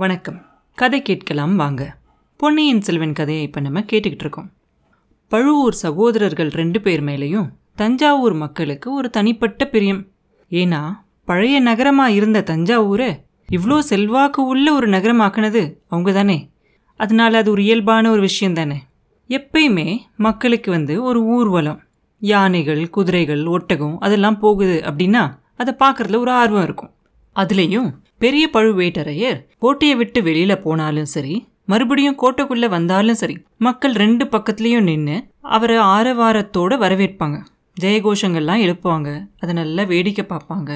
வணக்கம். கதை கேட்கலாம் வாங்க. பொன்னியின் செல்வன் கதையை இப்போ நம்ம கேட்டுக்கிட்டு இருக்கோம். பழுவூர் சகோதரர்கள் ரெண்டு பேர் மேலேயும் தஞ்சாவூர் மக்களுக்கு ஒரு தனிப்பட்ட பிரியம். ஏன்னா பழைய நகரமாக இருந்த தஞ்சாவூரை இவ்வளோ செல்வாக்கு உள்ள ஒரு நகரமாக்குனது அவங்க தானே அதனால அது ஒரு இயல்பான ஒரு விஷயம் தானே. எப்பயுமே மக்களுக்கு வந்து ஒரு ஊர்வலம். யானைகள் குதிரைகள் ஒட்டகம் அதெல்லாம் போகுது அப்படின்னா அதை பார்க்குறதுல ஒரு ஆர்வம் இருக்கும். அதுலேயும் பெரிய பழுவேட்டரையர் கோட்டையை விட்டு வெளியில போனாலும் சரி மறுபடியும் கோட்டைக்குள்ள வந்தாலும் சரி மக்கள் ரெண்டு பக்கத்துலேயும் நின்று அவரை ஆரவாரத்தோட வரவேற்பாங்க. ஜெயகோஷங்கள்லாம் எழுப்புவாங்க. அதை நல்லா வேடிக்கை பார்ப்பாங்க.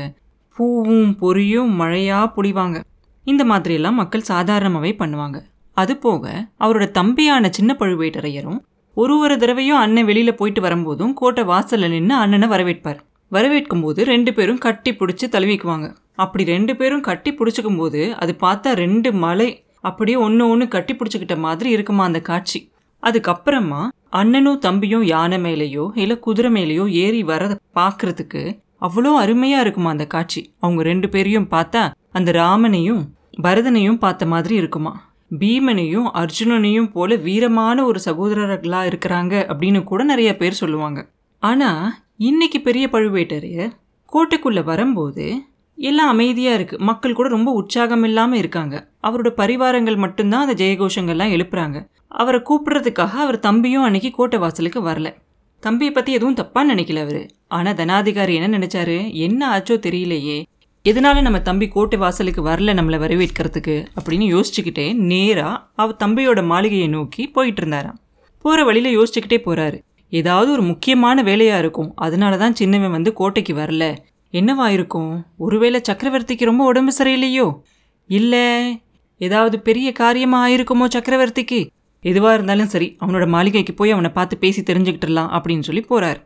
பூவும் பொரியும் மழையா புடிவாங்க இந்த மாதிரியெல்லாம் மக்கள் சாதாரணமாகவே பண்ணுவாங்க. அது போக அவரோட தம்பியான சின்ன பழுவேட்டரையரும் ஒரு ஒரு தடவையும் அண்ணன் வெளியில போயிட்டு வரும்போதும் கோட்டை வாசல்ல நின்று அண்ணனை வரவேற்பார். வரவேற்கும் போது ரெண்டு பேரும் கட்டி பிடிச்சி தழுவிக்குவாங்க. அப்படி ரெண்டு பேரும் கட்டி பிடிச்சிக்கும் போது அது பார்த்தா ரெண்டு மலை அப்படியே ஒன்று ஒன்று கட்டி பிடிச்சிக்கிட்ட மாதிரி இருக்குமா அந்த காட்சி. அதுக்கப்புறமா அண்ணனும் தம்பியும் யானை மேலேயோ இல்லை குதிரை மேலேயோ ஏறி வரதை பார்க்கறதுக்கு அவ்வளோ அருமையா இருக்குமா அந்த காட்சி. அவங்க ரெண்டு பேரையும் பார்த்தா அந்த ராமனையும் பரதனையும் பார்த்த மாதிரி இருக்குமா. பீமனையும் அர்ஜுனனையும் போல வீரமான ஒரு சகோதரர்களாக இருக்கிறாங்க அப்படின்னு கூட நிறைய பேர் சொல்லுவாங்க. ஆனால் இன்னைக்கு பெரிய பழுவேட்டரையர் கோட்டைக்குள்ளே வரும்போது எல்லாம் அமைதியாக இருக்கு. மக்கள் கூட ரொம்ப உற்சாகம் இல்லாமல் இருக்காங்க. அவரோட பரிவாரங்கள் மட்டும்தான் அந்த ஜெயகோஷங்கள்லாம் எழுப்புறாங்க. அவரை கூப்பிடுறதுக்காக அவர் தம்பியும் அன்னைக்கு கோட்டை வாசலுக்கு வரல. தம்பியை பற்றி எதுவும் தப்பாக நினைக்கல அவர். ஆனால் தனாதிகாரி என்ன நினைச்சாரு? என்ன ஆச்சோ தெரியலையே. எதனால நம்ம தம்பி கோட்டை வாசலுக்கு வரல நம்மளை வரவேற்கிறதுக்கு? அப்படின்னு யோசிச்சுக்கிட்டே நேராக அவ தம்பியோட மாளிகையை நோக்கி போயிட்டு இருந்தாராம். போகிற வழியில் யோசிச்சுக்கிட்டே போகிறாரு ஏதாவது ஒரு முக்கியமான வேலையாக இருக்கும். அதனால தான் சின்னவன் வந்து கோட்டைக்கு வரல. என்னவா இருக்கும்? ஒருவேளை சக்கரவர்த்திக்கு ரொம்ப உடம்பு சரியில்லையோ? இல்லை ஏதாவது பெரிய காரியமாக ஆயிருக்குமோ சக்கரவர்த்திக்கு? எதுவாக இருந்தாலும் சரி அவனோட மாளிகைக்கு போய் அவனை பார்த்து பேசி தெரிஞ்சுக்கிட்டுலாம் அப்படின்னு சொல்லி போகிறார்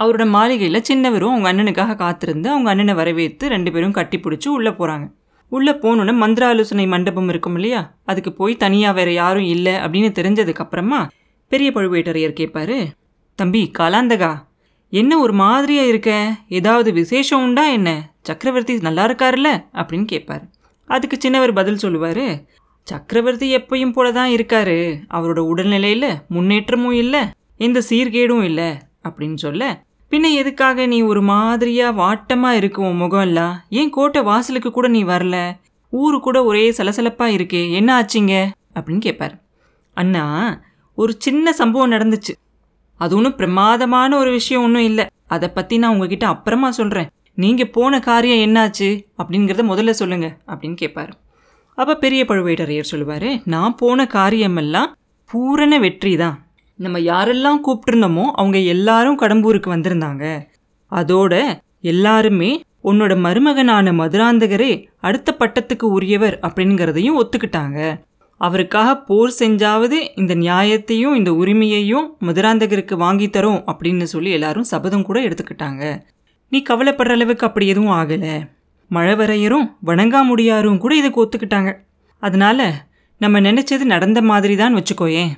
அவரோட மாளிகையில் சின்னவரும் அவங்க அண்ணனுக்காக காத்திருந்து அவங்க அண்ணனை வரவேற்று ரெண்டு பேரும் கட்டி பிடிச்சி உள்ளே போகிறாங்க உள்ளே போனோன்னே மந்திராலோசனை மண்டபம் இருக்கும் இல்லையா? அதுக்கு போய் தனியாக வேற யாரும் இல்லை அப்படின்னு தெரிஞ்சதுக்கப்புறமா பெரிய பழுவேட்டரையர் கேட்பாரு தம்பி காலாந்தகா என்ன ஒரு மாதிரியா இருக்க? ஏதாவது விசேஷம் உண்டா என்ன? சக்கரவர்த்தி நல்லா இருக்காருல்ல? அப்படின்னு கேட்பார் அதுக்கு சின்னவர் பதில் சொல்லுவாரு சக்கரவர்த்தி எப்பயும் போல தான் இருக்காரு. அவரோட உடல்நிலையில முன்னேற்றமும் இல்லை எந்த சீர்கேடும் இல்லை அப்படின்னு சொல்ல பின்ன எதுக்காக நீ ஒரு மாதிரியா வாட்டமா இருக்கும் உன் முகம் எல்லாம் ஏன் கோட்டை வாசலுக்கு கூட நீ வரல? ஊரு கூட ஒரே சலசலப்பா இருக்கே என்ன ஆச்சிங்க? அப்படின்னு கேட்பார் அண்ணா ஒரு சின்ன சம்பவம் நடந்துச்சு. அது ஒன்றும் பிரமாதமான ஒரு விஷயம் ஒன்றும் இல்லை. அதை பற்றி நான் உங்ககிட்ட அப்புறமா சொல்கிறேன் நீங்கள் போன காரியம் என்னாச்சு? அப்படிங்கிறத முதல்ல சொல்லுங்கள் அப்படின்னு கேட்பாரு அப்போ பெரிய பழுவேட்டரையர் சொல்லுவார் நான் போன காரியமெல்லாம் பூரண வெற்றி தான் நம்ம யாரெல்லாம் கூப்பிட்டுருந்தோமோ அவங்க எல்லாரும் கடம்பூருக்கு வந்திருந்தாங்க. அதோட எல்லாருமே உன்னோட மருமகனான மதுராந்தகரே அடுத்த பட்டத்துக்கு உரியவர் அப்படிங்கிறதையும் ஒத்துக்கிட்டாங்க. அவருக்காக போர் செஞ்சாவது இந்த நியாயத்தையும் இந்த உரிமையையும் மதுராந்தகருக்கு வாங்கி அப்படின்னு சொல்லி எல்லாரும் சபதம் கூட எடுத்துக்கிட்டாங்க. நீ கவலைப்படுற அளவுக்கு அப்படி எதுவும் ஆகலை. மழவரையரும் வணங்காமுடியாரும் கூட இதுக்கு ஒத்துக்கிட்டாங்க. அதனால நம்ம நினைச்சது நடந்த மாதிரி தான் வச்சுக்கோயேன்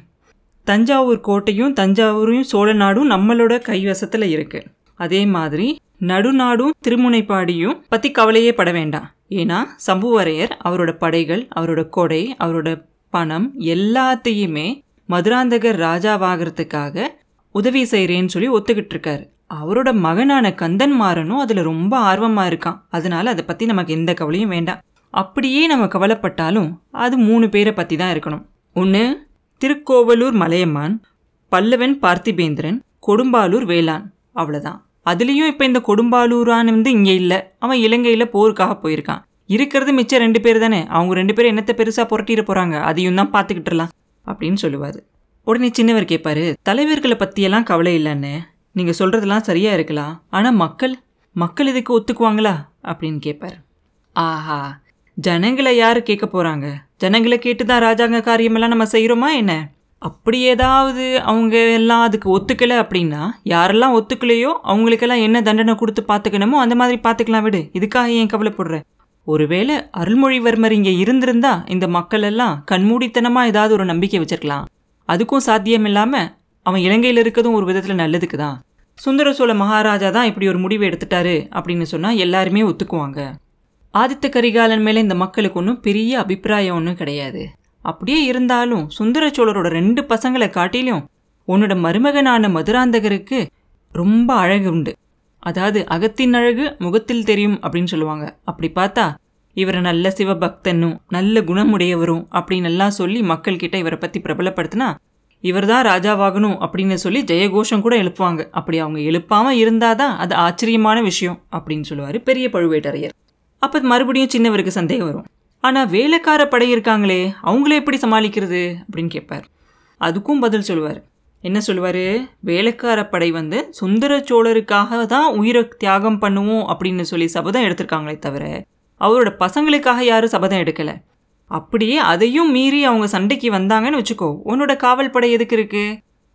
தஞ்சாவூர் கோட்டையும் தஞ்சாவூரையும் சோழ நாடும் நம்மளோட கைவசத்தில் இருக்கு. அதே மாதிரி நடுநாடும் திருமுனைப்பாடியும் பற்றி கவலையே பட வேண்டாம். ஏன்னா சம்புவரையர் அவரோட படைகள் அவரோட கொடை அவரோட பணம் எல்லாத்தையுமே மதுராந்தகர் ராஜாவாகிறதுக்காக உதவி செய்கிறேன்னு சொல்லி ஒத்துக்கிட்டு இருக்காரு அவரோட மகனான கந்தன் மாறனும் அதில் ரொம்ப ஆர்வமாக இருக்கான். அதனால அதை பற்றி நமக்கு எந்த கவலையும் வேண்டாம். அப்படியே நம்ம கவலைப்பட்டாலும் அது மூணு பேரை பற்றி தான் இருக்கணும். ஒன்று திருக்கோவலூர் மலையமான் பல்லவன் பார்த்திபேந்திரன் கொடும்பாலூர் வேளாண். அவ்வளோதான் அதுலேயும் இப்போ இந்த கொடும்பாலூரான் வந்து இங்கே இல்லை. அவன் இலங்கையில் போருக்காக போயிருக்கான். இருக்கிறது மிச்சம் ரெண்டு பேர் தானே? அவங்க ரெண்டு பேரும் என்னத்தை பெருசாக புரட்டிட போகிறாங்க அதையும் தான் பார்த்துக்கிட்டுலாம் அப்படின்னு சொல்லுவார். உடனே சின்னவர் கேட்பாரு தலைவர்களை பற்றியெல்லாம் கவலை இல்லைன்னு. நீங்கள் சொல்கிறதெல்லாம் சரியாக இருக்கலாம் ஆனால் மக்கள் மக்கள் இதுக்கு ஒத்துக்குவாங்களா? அப்படின்னு கேட்பார். ஆஹா ஜனங்களை யார் கேட்க போகிறாங்க ஜனங்களை கேட்டு தான் ராஜாங்க காரியமெல்லாம் நம்ம செய்கிறோமா என்ன? அப்படி ஏதாவது அவங்க எல்லாம் அதுக்கு ஒத்துக்கலை அப்படின்னா யாரெல்லாம் ஒத்துக்கலையோ அவங்களுக்கெல்லாம் என்ன தண்டனை கொடுத்து பார்த்துக்கணுமோ அந்த மாதிரி பார்த்துக்கலாம் விடு. இதுக்காக ஏன் கவலைப்படுற? ஒருவேளை அருள்மொழிவர்மர் இங்கே இருந்திருந்தா இந்த மக்கள் எல்லாம் கண்மூடித்தனமாக ஏதாவது ஒரு நம்பிக்கை வச்சிருக்கலாம். அதுக்கும் சாத்தியம் இல்லாமல் அவன் இலங்கையில் இருக்கிறதும் ஒரு விதத்தில் நல்லதுக்கு தான் சுந்தர சோழ மகாராஜா தான் இப்படி ஒரு முடிவு எடுத்துட்டாரு அப்படின்னு சொன்னால் எல்லாருமே ஒத்துக்குவாங்க. ஆதித்த கரிகாலன் மேலே இந்த மக்களுக்கு ஒன்றும் பெரிய அபிப்பிராயம் ஒன்றும் கிடையாது. அப்படியே இருந்தாலும் சுந்தர சோழரோட ரெண்டு பசங்களை காட்டிலும் உன்னோட மருமகனான மதுராந்தகருக்கு ரொம்ப அழகு உண்டு. அதாவது அகத்தின் அழகு முகத்தில் தெரியும் அப்படின்னு சொல்லுவாங்க. அப்படி பார்த்தா இவரை நல்ல சிவபக்தனும் நல்ல குணமுடையவரும் அப்படின்னு எல்லாம் சொல்லி மக்கள்கிட்ட இவரை பற்றி பிரபலப்படுத்தினா இவர் தான் ராஜாவாகணும் அப்படின்னு சொல்லி ஜெயகோஷம் கூட எழுப்புவாங்க. அப்படி அவங்க எழுப்பாம இருந்தாதான் அது ஆச்சரியமான விஷயம் அப்படின்னு சொல்லுவார் பெரிய பழுவேட்டரையர். அப்போ மறுபடியும் சின்னவருக்கு சந்தேகம் வரும். ஆனால் வேலைக்கார படை இருக்காங்களே அவங்கள எப்படி சமாளிக்கிறது? அப்படின்னு கேட்பார் அதுக்கும் பதில் சொல்லுவார். என்ன சொல்லுவார்? வேலைக்கார படை வந்து சுந்தர சோழருக்காக தான் உயிரை தியாகம் பண்ணுவோம் அப்படின்னு சொல்லி சபதம் எடுத்திருக்காங்களே தவிர அவரோட பசங்களுக்காக யாரும் சபதம் எடுக்கலை. அப்படியே அதையும் மீறி அவங்க சண்டைக்கு வந்தாங்கன்னு வச்சுக்கோ உன்னோட காவல் படை எதுக்கு இருக்கு?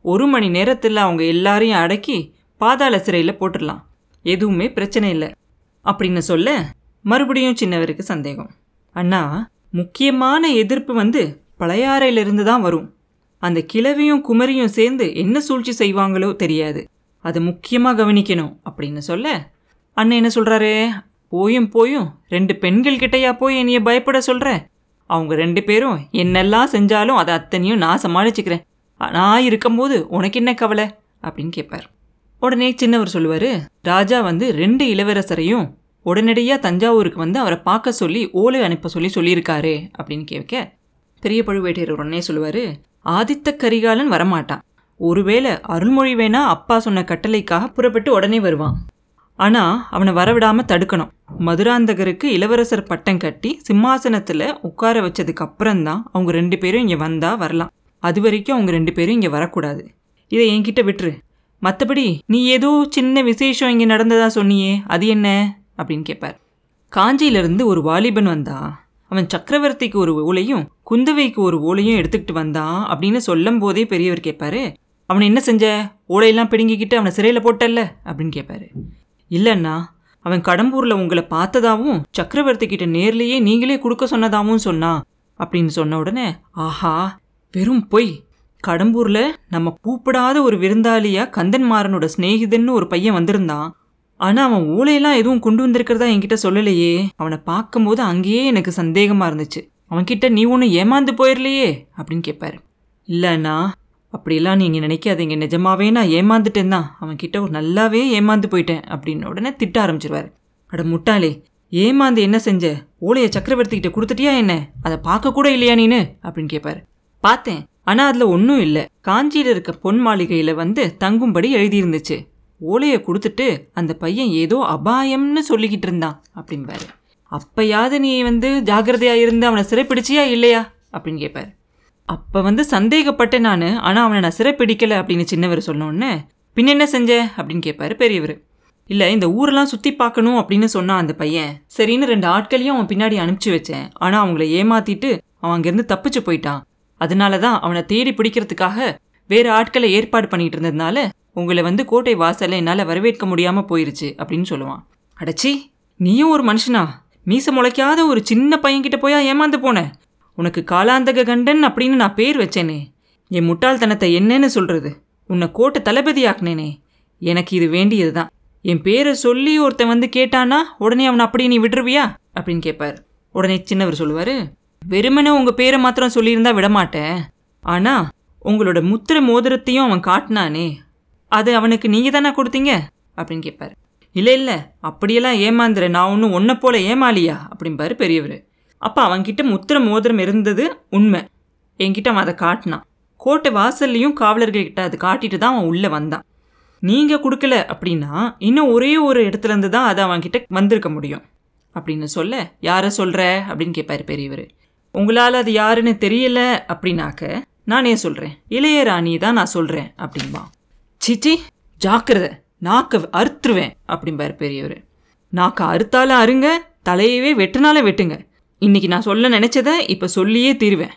ஒரு மணி நேரத்தில் அவங்க எல்லாரையும் அடக்கி பாதாள சிறையில் போட்டுடலாம். எதுவுமே பிரச்சனை இல்லை. அப்படின்னு சொல்ல மறுபடியும் சின்னவருக்கு சந்தேகம். அண்ணா முக்கியமான எதிர்ப்பு வந்து பழையாறையிலிருந்து தான் வரும். அந்த கிழவியும் குமரியும் சேர்ந்து என்ன சூழ்ச்சி செய்வாங்களோ தெரியாது. அதை முக்கியமாக கவனிக்கணும் அப்படின்னு சொல்ல அண்ணன் என்ன சொல்கிறாரு போயும் போயும் ரெண்டு பெண்கள் கிட்டையா போய் என்னைய பயப்பட சொல்கிற அவங்க ரெண்டு பேரும் என்னெல்லாம் செஞ்சாலும் அதை அத்தனையும் நான் சமாளிச்சுக்கிறேன். நான் இருக்கும்போது உனக்கு என்ன கவலை? அப்படின்னு கேட்பார் உடனே சின்னவர் சொல்லுவார் ராஜா வந்து ரெண்டு இளவரசரையும் உடனடியாக தஞ்சாவூருக்கு வந்து அவரை பார்க்க சொல்லி ஓலை அனுப்ப சொல்லி சொல்லியிருக்காரு அப்படின்னு கேட்க பெரிய பழுவேட்டையர் உடனே சொல்லுவார் ஆதித்த கரிகாலன் வரமாட்டான். ஒருவேளை அருள்மொழி வேணா அப்பா சொன்ன கட்டளைக்காக புறப்பட்டு உடனே வருவான். ஆனால் அவனை வரவிடாமல் தடுக்கணும். மதுராந்தகருக்கு இளவரசர் பட்டம் கட்டி சிம்மாசனத்தில் உட்கார வச்சதுக்கு அப்புறம்தான் அவங்க ரெண்டு பேரும் இங்கே வந்தால் வரலாம். அது வரைக்கும் அவங்க ரெண்டு பேரும் இங்கே வரக்கூடாது. இதை என்கிட்ட விட்டுரு. மற்றபடி நீ ஏதோ சின்ன விசேஷம் இங்கே நடந்ததா சொன்னியே அது என்ன? அப்படின்னு கேட்பார் காஞ்சியிலிருந்து ஒரு வாலிபன் வந்தான் அவன் சக்கரவர்த்திக்கு ஒரு ஓலையும் குந்தவைக்கு ஒரு ஓலையும் எடுத்துக்கிட்டு வந்தான் அப்படின்னு சொல்லும் போதே பெரியவர் கேட்பாரு அவனை என்ன செஞ்ச? ஓலையெல்லாம் பிடுங்கிக்கிட்டு அவனை சிறையில் போட்டல்ல அப்படின்னு கேட்பாரு இல்லைண்ணா அவன் கடம்பூரில் உங்களை பார்த்ததாவும் சக்கரவர்த்தி கிட்ட நேர்லேயே நீங்களே கொடுக்க சொன்னதாகவும் சொன்னான் அப்படின்னு சொன்ன உடனே ஆஹா வெறும் பொய். கடம்பூரில் நம்ம கூப்பிடாத ஒரு விருந்தாளியாக கந்தன்மாறனோட சிநேகிதன்னு ஒரு பையன் வந்திருந்தான். ஆனால் அவன் ஊழையெல்லாம் எதுவும் கொண்டு வந்திருக்கிறதா என்கிட்ட சொல்லலையே. அவனை பார்க்கும்போது அங்கேயே எனக்கு சந்தேகமாக இருந்துச்சு. அவன்கிட்ட நீ ஒன்றும் ஏமாந்து போயிடலையே அப்படின்னு கேட்பாரு இல்லைண்ணா அப்படிலாம் நீங்கள் நினைக்காதீங்க. நிஜமாவே நான் ஏமாந்துட்டேன் தான் அவன்கிட்ட ஒரு நல்லாவே ஏமாந்து போயிட்டேன். அப்படின்னு உடனே திட்ட ஆரம்பிச்சிருவார். அட முட்டாளே ஏமாந்து என்ன செஞ்ச? ஓலையை சக்கரவர்த்திக்கிட்ட கொடுத்துட்டியா என்ன? அதை பார்க்க கூட இல்லையா நீனு? அப்படின்னு கேட்பாரு பார்த்தேன். ஆனால் அதில் ஒன்றும் இல்லை. காஞ்சியில் இருக்க பொன் மாளிகையில் வந்து தங்கும்படி எழுதியிருந்துச்சு. ஓலையை கொடுத்துட்டு அந்த பையன் ஏதோ அபாயம்னு சொல்லிக்கிட்டு இருந்தான் அப்படின்பாரு அப்பயாவது நீ வந்து ஜாகிரதையாக இருந்து அவனை சிறைப்பிடிச்சியா இல்லையா? அப்படின்னு கேட்பாரு அப்போ வந்து சந்தேகப்பட்டேன் நான் ஆனால் அவனை நான் சிறைப்பிடிக்கலை அப்படின்னு சின்னவர் சொன்னோடனே பின்ன என்ன செஞ்ச? அப்படின்னு கேட்பாரு பெரியவர். இல்லை இந்த ஊரெல்லாம் சுற்றி பார்க்கணும் அப்படின்னு சொன்னான் அந்த பையன். சரின்னு ரெண்டு ஆட்களையும் அவன் பின்னாடி அனுப்பிச்சி வச்சேன். ஆனால் அவங்கள ஏமாத்திட்டு அவன் அங்கேருந்து தப்பிச்சு போயிட்டான். அதனால தான் அவனை தேடி பிடிக்கிறதுக்காக வேறு ஆட்களை ஏற்பாடு பண்ணிட்டு இருந்ததுனால உங்களை வந்து கோட்டை வாசல்ல என்னால் வரவேற்க முடியாமல் போயிருச்சு அப்படின்னு சொல்லுவான். அடச்சி நீயும் ஒரு மனுஷனா? மீச முளைக்காத ஒரு சின்ன பையன்கிட்ட போயா ஏமாந்து போன? உனக்கு காலாந்தக கண்டன் அப்படின்னு நான் பேர் வச்சேனே. என் முட்டாள்தனத்தை என்னன்னு சொல்றது? உன்னை கோட்டை தளபதி ஆக்குனேனே எனக்கு இது வேண்டியது தான் என் பேரை சொல்லி ஒருத்தன் வந்து கேட்டானா உடனே அவனை அப்படியே நீ விடுருவியா அப்படின்னு கேட்பார் உடனே சின்னவர் சொல்லுவார் வெறுமனே உங்கள் பேரை மாத்திரம் சொல்லியிருந்தா விடமாட்டேன். ஆனால் உங்களோட முத்திர மோதிரத்தையும் அவன் காட்டினானே. அது அவனுக்கு நீங்கள் தானே கொடுத்தீங்க? அப்படின்னு கேட்பாரு இல்லை இல்லை அப்படியெல்லாம் ஏமாந்துற நான் ஒன்றும் ஒன்றை போல ஏமாலியா அப்படிம்பாரு பெரியவர். அப்போ அவன்கிட்ட முத்திர மோதிரம் இருந்தது உண்மை. என்கிட்ட அவன் அதை காட்டினான். கோட்டை வாசல்லையும் காவலர்கள்கிட்ட அது காட்டிட்டு தான் அவன் உள்ளே வந்தான். நீங்கள் கொடுக்கல அப்படின்னா இன்னும் ஒரே ஒரு இடத்துலேருந்து தான் அது அவன்கிட்ட வந்திருக்க முடியும். அப்படின்னு சொல்ல யாரை சொல்கிற அப்படின்னு கேட்பாரு பெரியவர். உங்களால் அது யாருன்னு தெரியல அப்படின்னாக்க நானே சொல்கிறேன் இளையராணி தான் நான் சொல்கிறேன் அப்படின்பா. சிச்சி ஜாக்கிரதை. நாக்க அறுத்துருவேன் அப்படிம்பார் பெரியவர். நாக்க அறுத்தாலும் அருங்க தலையவே வெட்டினாலே வெட்டுங்க. இன்னைக்கு நான் சொல்ல நினச்சதை இப்போ சொல்லியே தீருவேன்.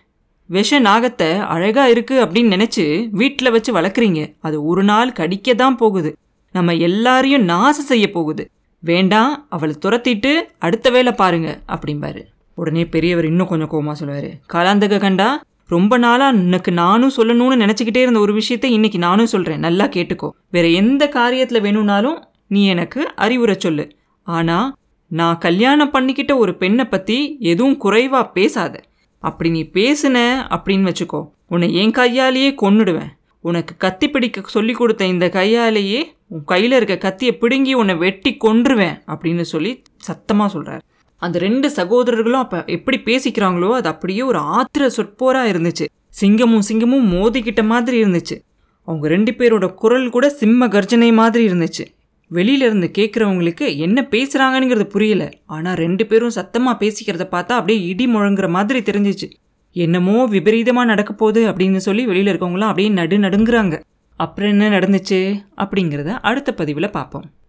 விஷ நாகத்தை அழகாக இருக்குது அப்படின்னு நினச்சி வீட்டில் வச்சு வளர்க்குறீங்க. அது ஒரு நாள் கடிக்க தான் போகுது. நம்ம எல்லாரையும் நாசம் செய்ய போகுது. வேண்டாம் அவளை துரத்திட்டு அடுத்த வேலை பாருங்க அப்படிம்பாரு. உடனே பெரியவர் இன்னும் கொஞ்சம் கோமா சொல்லுவார். காலாந்தக கண்டா ரொம்ப நாளாக உனக்கு நானும் சொல்லணும்னு நினச்சிக்கிட்டே இருந்த ஒரு விஷயத்தை இன்னைக்கு நானும் சொல்கிறேன் நல்லா கேட்டுக்கோ. வேற எந்த காரியத்தில் வேணும்னாலும் நீ எனக்கு அறிவுரை சொல்லு. ஆனால் நான் கல்யாணம் பண்ணிக்கிட்ட ஒரு பெண்ணை பற்றி எதுவும் குறைவாக பேசாத. அப்படி நீ பேசுன அப்படின்னு வச்சுக்கோ. உன்னை என் கையாலேயே கொன்னுடுவேன். உனக்கு கத்தி பிடிக்க சொல்லி கொடுத்த இந்த கையாலேயே உன் கையில் இருக்க கத்தியை பிடுங்கி உன்னை வெட்டி கொன்றுவேன் அப்படின்னு சொல்லி சத்தமாக சொல்கிறார் அந்த ரெண்டு சகோதரர்களும் அப்போ எப்படி பேசிக்கிறாங்களோ அது அப்படியே ஒரு ஆத்திர சொற்போராக இருந்துச்சு. சிங்கமும் சிங்கமும் மோதிக்கிட்ட மாதிரி இருந்துச்சு. அவங்க ரெண்டு பேரோட குரல் கூட சிம்ம கர்ஜனை மாதிரி இருந்துச்சு. வெளியில இருந்து கேட்குறவங்களுக்கு என்ன பேசுகிறாங்கங்கிறது புரியல. ஆனால் ரெண்டு பேரும் சத்தமாக பேசிக்கிறத பார்த்தா அப்படியே இடி முழங்குற மாதிரி தெரிஞ்சிச்சு. என்னமோ விபரீதமாக நடக்க போகுது அப்படின்னு சொல்லி வெளியில் இருக்கவங்களாம் அப்படியே நடு நடுங்குறாங்க அப்புறம் என்ன நடந்துச்சு அப்படிங்கிறத அடுத்த பதிவில் பார்ப்போம்.